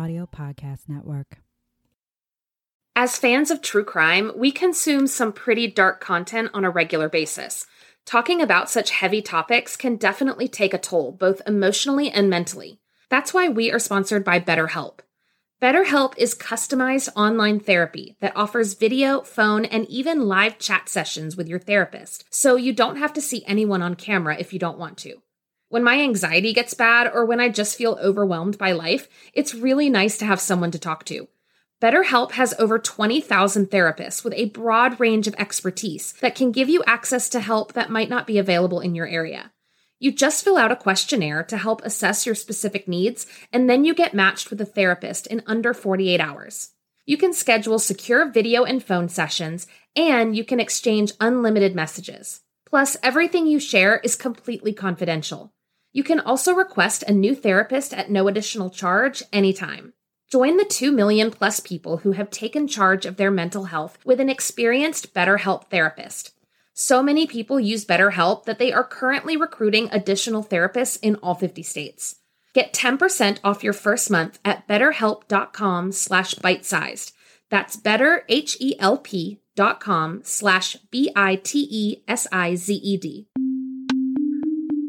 Audio Podcast Network. As fans of true crime, we consume some pretty dark content on a regular basis. Talking about such heavy topics can definitely take a toll, both emotionally and mentally. That's why we are sponsored by BetterHelp. BetterHelp is customized online therapy that offers video, phone, and even live chat sessions with your therapist, so you don't have to see anyone on camera if you don't want to. When my anxiety gets bad or when I just feel overwhelmed by life, it's really nice to have someone to talk to. BetterHelp has over 20,000 therapists with a broad range of expertise that can give you access to help that might not be available in your area. You just fill out a questionnaire to help assess your specific needs, and then you get matched with a therapist in under 48 hours. You can schedule secure video and phone sessions, and you can exchange unlimited messages. Plus, everything you share is completely confidential. You can also request a new therapist at no additional charge anytime. Join the 2 million plus people who have taken charge of their mental health with an experienced BetterHelp therapist. So many people use BetterHelp that they are currently recruiting additional therapists in all 50 states. Get 10% off your first month at betterhelp.com slash bite-sized. That's betterhelp.com slash B-I-T-E-S-I-Z-E-D.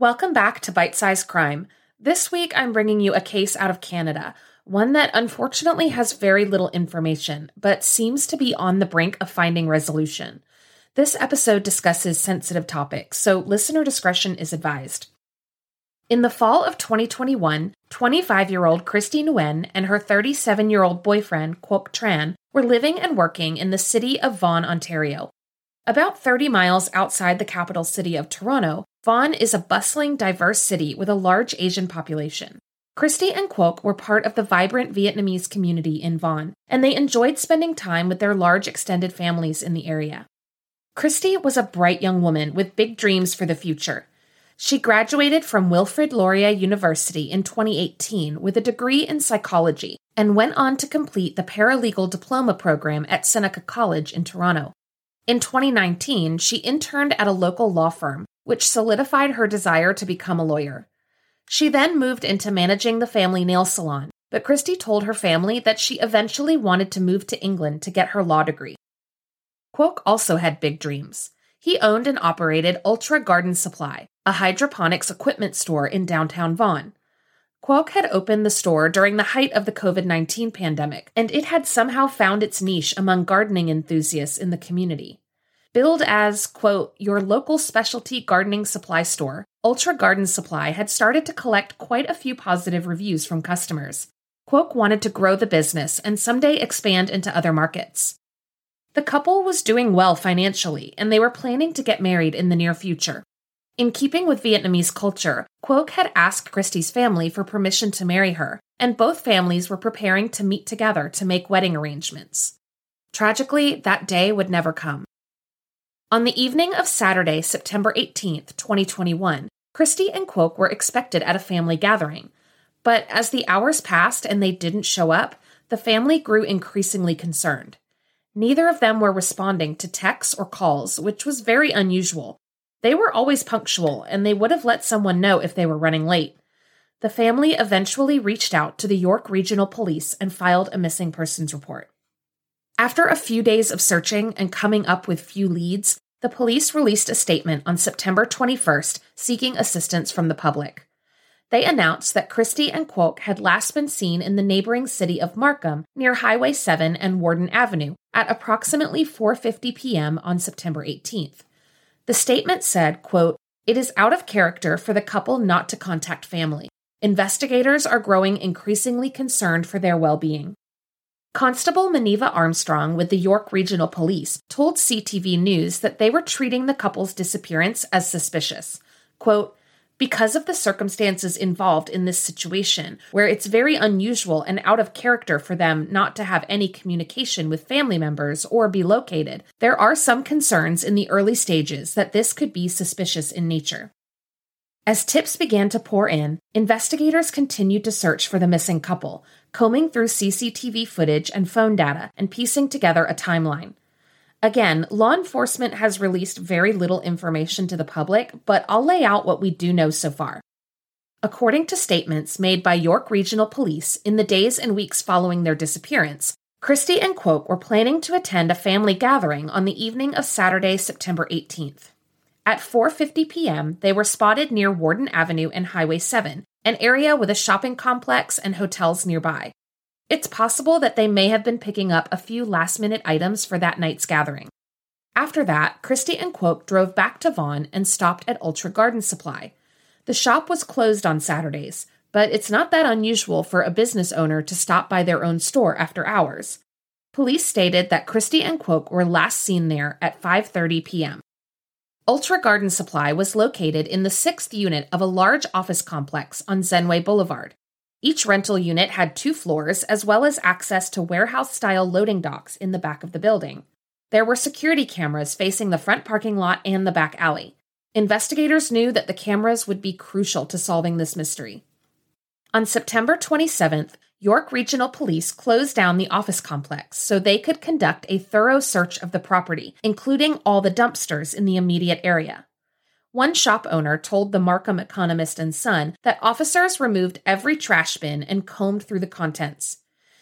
Welcome back to Bite Sized Crime. This week, I'm bringing you a case out of Canada one that unfortunately has very little information, but seems to be on the brink of finding resolution. This episode discusses sensitive topics, so listener discretion is advised. In the fall of 2021, 25 year old Kristy Nguyen and her 37 year old boyfriend, Quoc Tran, were living and working in the city of Vaughan, Ontario. About 30 miles outside the capital city of Toronto, Vaughan is a bustling, diverse city with a large Asian population. Kristy and Quoc were part of the vibrant Vietnamese community in Vaughan, and they enjoyed spending time with their large extended families in the area. Kristy was a bright young woman with big dreams for the future. She graduated from Wilfrid Laurier University in 2018 with a degree in psychology and went on to complete the paralegal diploma program at Seneca College in Toronto. In 2019, she interned at a local law firm, which solidified her desire to become a lawyer. She then moved into managing the family nail salon, but Kristy told her family that she eventually wanted to move to England to get her law degree. Quoc also had big dreams. He owned and operated Ultra Garden Supply, a hydroponics equipment store in downtown Vaughan. Quoc had opened the store during the height of the COVID 19 pandemic, and it had somehow found its niche among gardening enthusiasts in the community. Billed as, quote, your local specialty gardening supply store, Ultra Garden Supply had started to collect quite a few positive reviews from customers. Quoc wanted to grow the business and someday expand into other markets. The couple was doing well financially, and they were planning to get married in the near future. In keeping with Vietnamese culture, Quoc had asked Kristy's family for permission to marry her, and both families were preparing to meet together to make wedding arrangements. Tragically, that day would never come. On the evening of Saturday, September 18th, 2021, Kristy and Quoc were expected at a family gathering. But as the hours passed and they didn't show up, the family grew increasingly concerned. Neither of them were responding to texts or calls, which was very unusual. They were always punctual, and they would have let someone know if they were running late. The family eventually reached out to the York Regional Police and filed a missing persons report. After a few days of searching and coming up with few leads, the police released a statement on September 21st seeking assistance from the public. They announced that Kristy and Quoc had last been seen in the neighboring city of Markham near Highway 7 and Warden Avenue at approximately 4:50 p.m. on September 18th. The statement said, quote, "It is out of character for the couple not to contact family. Investigators are growing increasingly concerned for their well-being. Constable Maniva Armstrong with the York Regional Police told CTV News that they were treating the couple's disappearance as suspicious. Quote, Because of the circumstances involved in this situation, where it's very unusual and out of character for them not to have any communication with family members or be located, there are some concerns in the early stages that this could be suspicious in nature. As tips began to pour in, investigators continued to search for the missing couple, combing through CCTV footage and phone data and piecing together a timeline. Again, law enforcement has released very little information to the public, but I'll lay out what we do know so far. According to statements made by York Regional Police in the days and weeks following their disappearance, Kristy and Quoc were planning to attend a family gathering on the evening of Saturday, September 18th. At 4:50 p.m., they were spotted near Warden Avenue and Highway 7, an area with a shopping complex and hotels nearby. It's possible that they may have been picking up a few last minute items for that night's gathering. After that, Kristy and Quoc drove back to Vaughan and stopped at Ultra Garden Supply. The shop was closed on Saturdays, but it's not that unusual for a business owner to stop by their own store after hours. Police stated that Kristy and Quoc were last seen there at 5:30 p.m. Ultra Garden Supply was located in the 6th unit of a large office complex on Zenway Boulevard. Each rental unit had two floors, as well as access to warehouse style loading docks in the back of the building. There were security cameras facing the front parking lot and the back alley. Investigators knew that the cameras would be crucial to solving this mystery. On September 27th, York Regional Police closed down the office complex so they could conduct a thorough search of the property, including all the dumpsters in the immediate area. One shop owner told the Markham Economist and Sun that officers removed every trash bin and combed through the contents.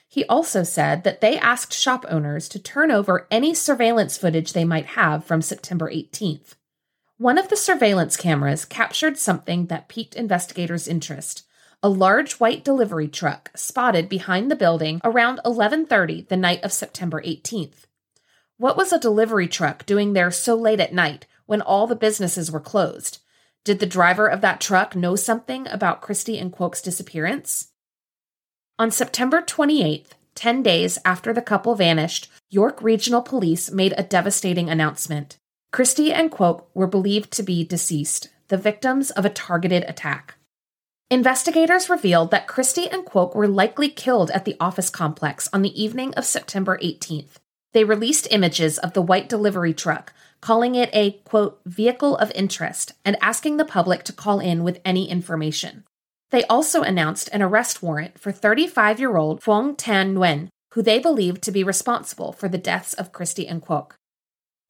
He also said that they asked shop owners to turn over any surveillance footage they might have from September 18th. One of the surveillance cameras captured something that piqued investigators' interest. A large white delivery truck spotted behind the building around 11:30 the night of September 18th. What was a delivery truck doing there so late at night when all the businesses were closed? Did the driver of that truck know something about Kristy and Quoc's disappearance? On September 28th, 10 days after the couple vanished, York Regional Police made a devastating announcement. Kristy and Quoc were believed to be deceased, the victims of a targeted attack. Investigators revealed that Kristy and Quoc were likely killed at the office complex on the evening of September 18th. They released images of the white delivery truck, calling it a, quote, vehicle of interest, and asking the public to call in with any information. They also announced an arrest warrant for 35 year old Phuong Tan Nguyen, who they believed to be responsible for the deaths of Kristy and Quoc.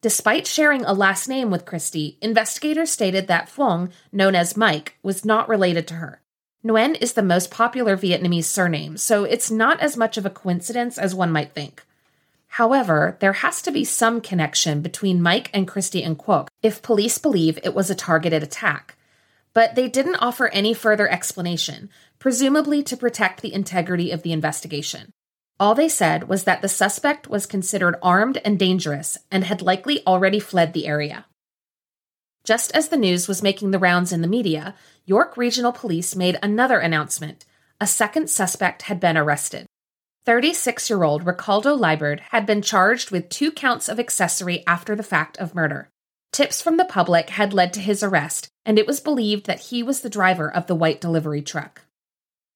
Despite sharing a last name with Kristy, investigators stated that Phuong, known as Mike, was not related to her. Nguyen is the most popular Vietnamese surname, so it's not as much of a coincidence as one might think. However, there has to be some connection between Mike and Kristy and Quoc if police believe it was a targeted attack. But they didn't offer any further explanation, presumably to protect the integrity of the investigation. All they said was that the suspect was considered armed and dangerous and had likely already fled the area. Just as the news was making the rounds in the media, York Regional Police made another announcement. A second suspect had been arrested. 36 year old Ricardo Liebert had been charged with two counts of accessory after the fact of murder. Tips from the public had led to his arrest, and it was believed that he was the driver of the white delivery truck.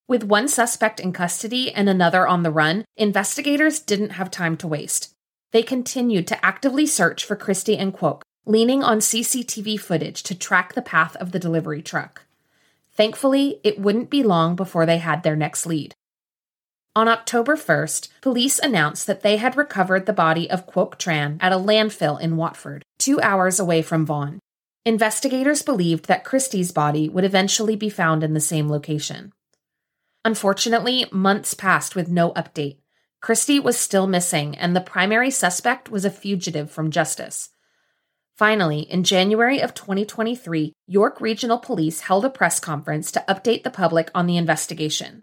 With one suspect in custody and another on the run, investigators didn't have time to waste. They continued to actively search for Kristy and Quoc, leaning on CCTV footage to track the path of the delivery truck. Thankfully, it wouldn't be long before they had their next lead. On October 1st, police announced that they had recovered the body of Quoc Tran at a landfill in Watford, two hours away from Vaughan. Investigators believed that Kristy's body would eventually be found in the same location. Unfortunately, months passed with no update. Kristy was still missing, and the primary suspect was a fugitive from justice. Finally, in January of 2023, York Regional Police held a press conference to update the public on the investigation.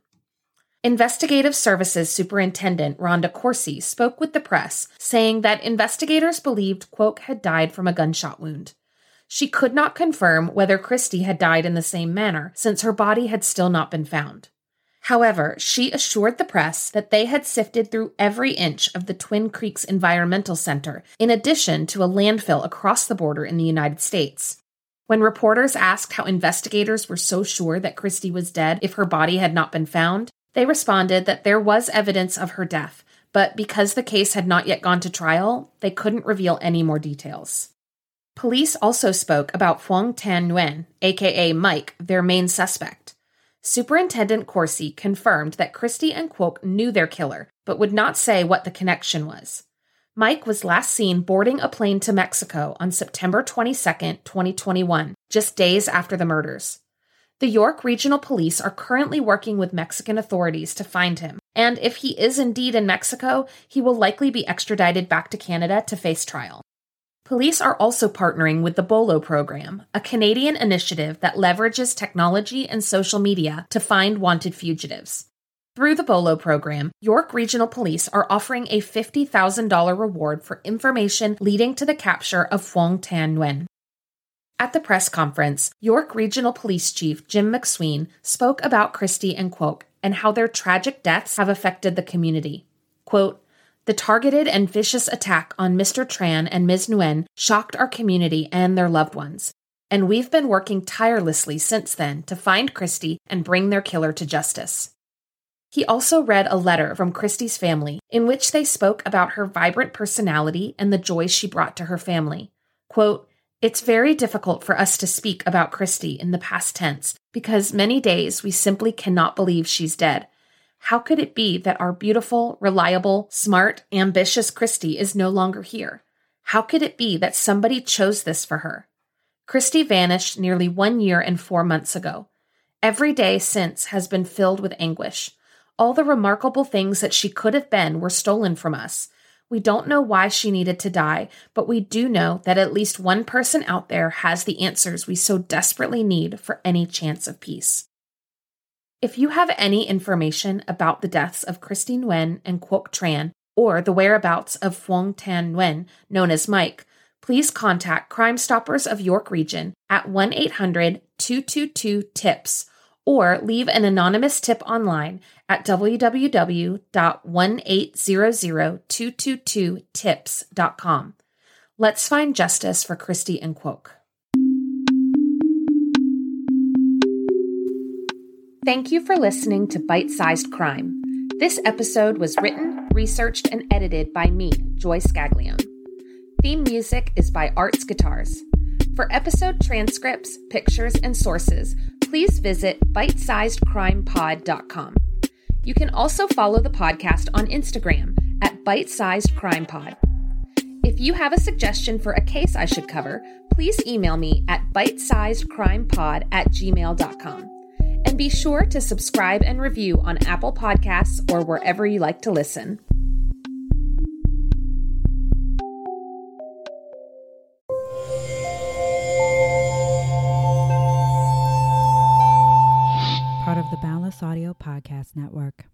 Investigative Services Superintendent Rhonda Corsi spoke with the press, saying that investigators believed Quoc had died from a gunshot wound. She could not confirm whether Kristy had died in the same manner, since her body had still not been found. However, she assured the press that they had sifted through every inch of the Twin Creeks Environmental Center, in addition to a landfill across the border in the United States. When reporters asked how investigators were so sure that Kristy was dead if her body had not been found, they responded that there was evidence of her death, but because the case had not yet gone to trial, they couldn't reveal any more details. Police also spoke about Phuong Tan Nguyen, aka Mike, their main suspect. Superintendent Corsi confirmed that Kristy and Quoc knew their killer, but would not say what the connection was. Mike was last seen boarding a plane to Mexico on September 22, 2021, just days after the murders. The York Regional Police are currently working with Mexican authorities to find him, and if he is indeed in Mexico, he will likely be extradited back to Canada to face trial. Police are also partnering with the BOLO program, a Canadian initiative that leverages technology and social media to find wanted fugitives. Through the BOLO program, York Regional Police are offering a $50,000 reward for information leading to the capture of Phuong Tan Nguyen. At the press conference, York Regional Police Chief Jim MacSween spoke about Kristy and Quoc and how their tragic deaths have affected the community. Quote, the targeted and vicious attack on Mr. Tran and Ms. Nguyen shocked our community and their loved ones, and we've been working tirelessly since then to find Kristy and bring their killer to justice. He also read a letter from Kristy's family in which they spoke about her vibrant personality and the joy she brought to her family. Quote, It's very difficult for us to speak about Kristy in the past tense because many days we simply cannot believe she's dead. How could it be that our beautiful, reliable, smart, ambitious Kristy is no longer here? How could it be that somebody chose this for her? Kristy vanished nearly one year and four months ago. Every day since has been filled with anguish. All the remarkable things that she could have been were stolen from us. We don't know why she needed to die, but we do know that at least one person out there has the answers we so desperately need for any chance of peace. If you have any information about the deaths of Christine Nguyen and Quoc Tran, or the whereabouts of Phuong Tan Nguyen, known as Mike, please contact Crime Stoppers of York Region at 1 800 222 TIPS or leave an anonymous tip online at www.1800222tips.com. Let's find justice for Kristy and Quoc. Thank you for listening to Bite Sized Crime. This episode was written, researched, and edited by me, Joy Scaglione. Theme music is by Arts Guitars. For episode transcripts, pictures, and sources, please visit bitesizedcrimepod.com. You can also follow the podcast on Instagram at bite sized bitesizedcrimepod. If you have a suggestion for a case I should cover, please email me at bitesizedcrimepod at gmail.com. And be sure to subscribe and review on Apple Podcasts or wherever you like to listen. part of the Boundless Audio Podcast Network.